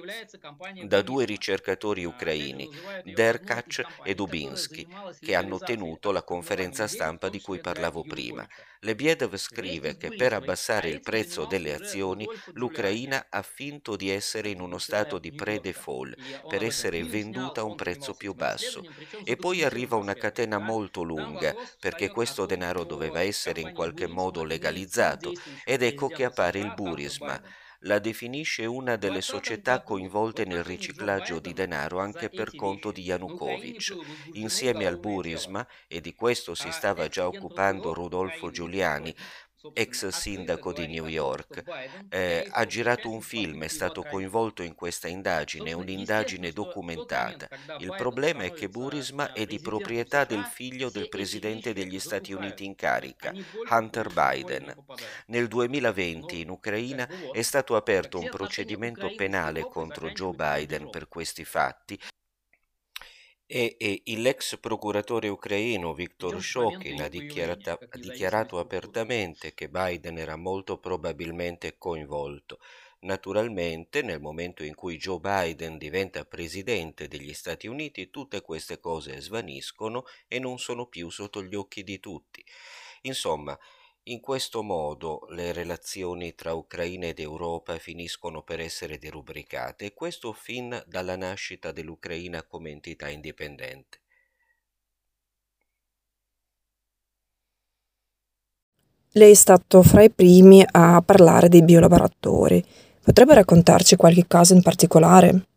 da due ricercatori ucraini, Derkach e Dubinsky, che hanno tenuto la conferenza stampa di cui parlavo prima. Lebiedev scrive che per abbassare il prezzo delle azioni l'Ucraina ha finto di essere in uno stato di pre-default per essere venduta a un prezzo più basso. E poi arriva una catena molto lunga perché questo denaro doveva essere in qualche modo legalizzato ed ecco che appare il Burisma, la definisce una delle società coinvolte nel riciclaggio di denaro anche per conto di Yanukovych. Insieme al Burisma, e di questo si stava già occupando Rodolfo Giuliani, ex sindaco di New York, eh, ha girato un film, è stato coinvolto in questa indagine, un'indagine documentata. Il problema è che Burisma è di proprietà del figlio del presidente degli Stati Uniti in carica, Hunter Biden. Nel 2020 in Ucraina è stato aperto un procedimento penale contro Joe Biden per questi fatti e, e l'ex procuratore ucraino Viktor Shokin ha, ha dichiarato apertamente che Biden era molto probabilmente coinvolto. Naturalmente, nel momento in cui Joe Biden diventa presidente degli Stati Uniti, tutte queste cose svaniscono e non sono più sotto gli occhi di tutti. Insomma, in questo modo le relazioni tra Ucraina ed Europa finiscono per essere derubricate e questo fin dalla nascita dell'Ucraina come entità indipendente. Lei è stato fra i primi a parlare dei biolaboratori. Potrebbe raccontarci qualche caso in particolare?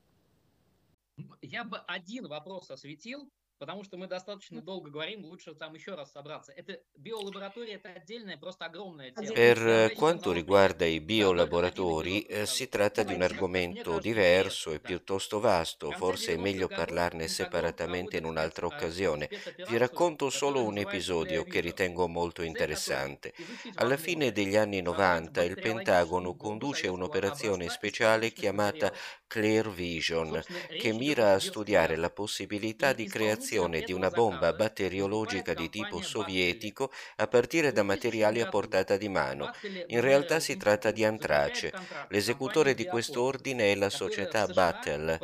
Я бы один вопрос осветил, потому что мы достаточно долго говорим, лучше там еще раз собраться. Это biolaboratoria, это отдельная, просто огромная тема. Per quanto riguarda i biolaboratori, eh, si tratta di un argomento diverso e piuttosto vasto, forse è meglio parlarne separatamente in un'altra occasione. Vi racconto solo un episodio che ritengo molto interessante. Alla fine degli anni 90 il Pentagono conduce un'operazione speciale chiamata Clear Vision, che mira a studiare la possibilità di creazione creazione di una bomba batteriologica di tipo sovietico a partire da materiali a portata di mano. In realtà si tratta di antrace. L'esecutore di questo ordine è la società Battelle.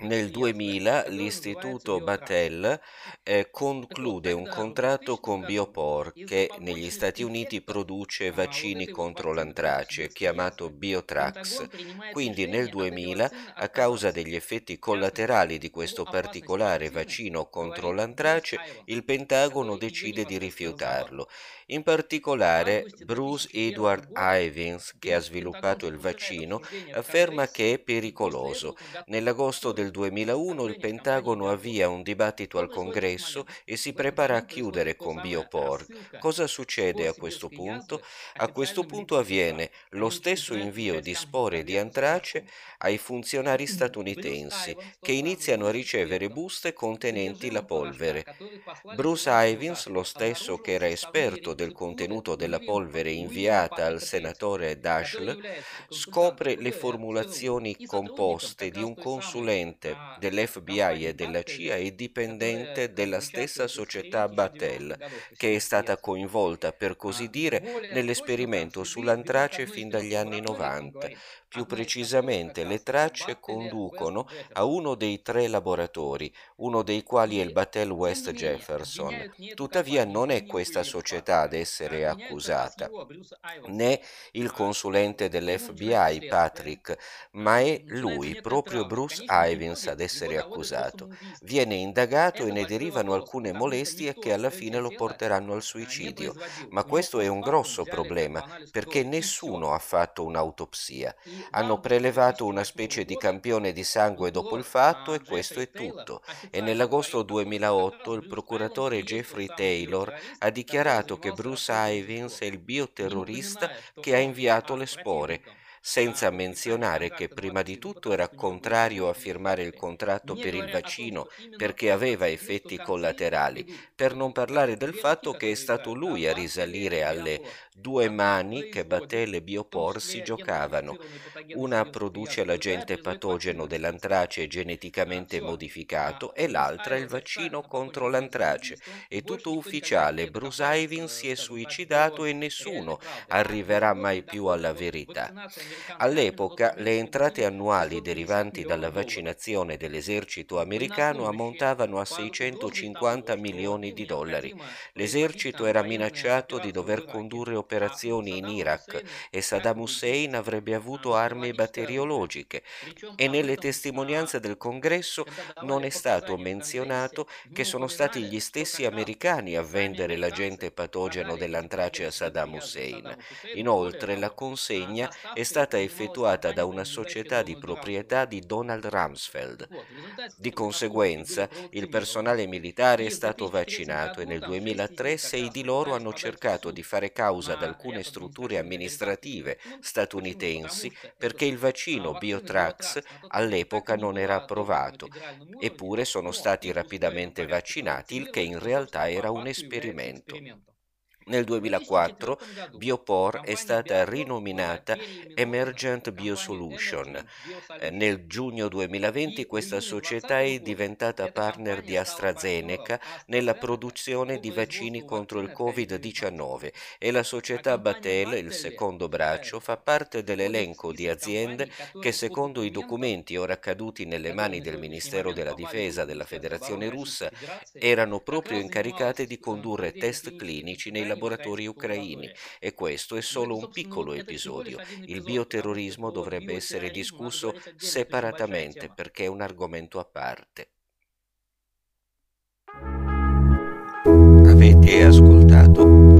Nel 2000 l'istituto Battelle eh, conclude un contratto con Biopor che negli Stati Uniti produce vaccini contro l'antrace, chiamato Biotrax. Quindi nel 2000, a causa degli effetti collaterali di questo particolare vaccino contro l'antrace, il Pentagono decide di rifiutarlo. In particolare, Bruce Edward Ivins, che ha sviluppato il vaccino, afferma che è pericoloso. Nell'agosto del 2001 il Pentagono avvia un dibattito al Congresso e si prepara a chiudere con Biopor. Cosa succede a questo punto? A questo punto avviene lo stesso invio di spore di antrace ai funzionari statunitensi che iniziano a ricevere buste contenenti la polvere. Bruce Ivins, lo stesso che era esperto del contenuto della polvere inviata al senatore Daschle, scopre le formulazioni composte di un consulente dell'FBI e della CIA e dipendente della stessa società Battelle, che è stata coinvolta, per così dire, nell'esperimento sull'antrace fin dagli anni 90. Più precisamente, le tracce conducono a uno dei tre laboratori, uno dei quali è il Battelle West Jefferson. Tuttavia non è questa società ad essere accusata, né il consulente dell'FBI Patrick, ma è lui, proprio Bruce Ivins, ad essere accusato. Viene indagato e ne derivano alcune molestie che alla fine lo porteranno al suicidio. Ma questo è un grosso problema, perché nessuno ha fatto un'autopsia. Hanno prelevato una specie di campione di sangue dopo il fatto e questo è tutto. E nell'agosto 2008 il procuratore Jeffrey Taylor ha dichiarato che Bruce Ivins è il bioterrorista che ha inviato le spore senza menzionare che prima di tutto era contrario a firmare il contratto per il vaccino perché aveva effetti collaterali, per non parlare del fatto che è stato lui a risalire alle due mani che Battelle e Biopor si giocavano. Una produce l'agente patogeno dell'antrace geneticamente modificato e l'altra il vaccino contro l'antrace. È tutto ufficiale, Bruce Ivins si è suicidato e nessuno arriverà mai più alla verità. All'epoca le entrate annuali derivanti dalla vaccinazione dell'esercito americano ammontavano a 650 milioni di dollari. L'esercito era minacciato di dover condurre operazioni in Iraq e Saddam Hussein avrebbe avuto armi batteriologiche e nelle testimonianze del congresso non è stato menzionato che sono stati gli stessi americani a vendere l'agente patogeno dell'antrace a Saddam Hussein. Inoltre la consegna è stata stata effettuata da una società di proprietà di Donald Rumsfeld. Di conseguenza, il personale militare è stato vaccinato e nel 2003 sei di loro hanno cercato di fare causa ad alcune strutture amministrative statunitensi perché il vaccino Biotrax all'epoca non era approvato, eppure sono stati rapidamente vaccinati, il che in realtà era un esperimento. Nel 2004 Biopor è stata rinominata Emergent Biosolution. Eh, nel giugno 2020 questa società è diventata partner di AstraZeneca nella produzione di vaccini contro il Covid-19 e la società Battelle, il secondo braccio, fa parte dell'elenco di aziende che secondo i documenti ora caduti nelle mani del Ministero della Difesa della Federazione russa erano proprio incaricate di condurre test clinici nei laboratori laboratori ucraini e questo è solo un piccolo episodio. Il bioterrorismo dovrebbe essere discusso separatamente perché è un argomento a parte. Avete ascoltato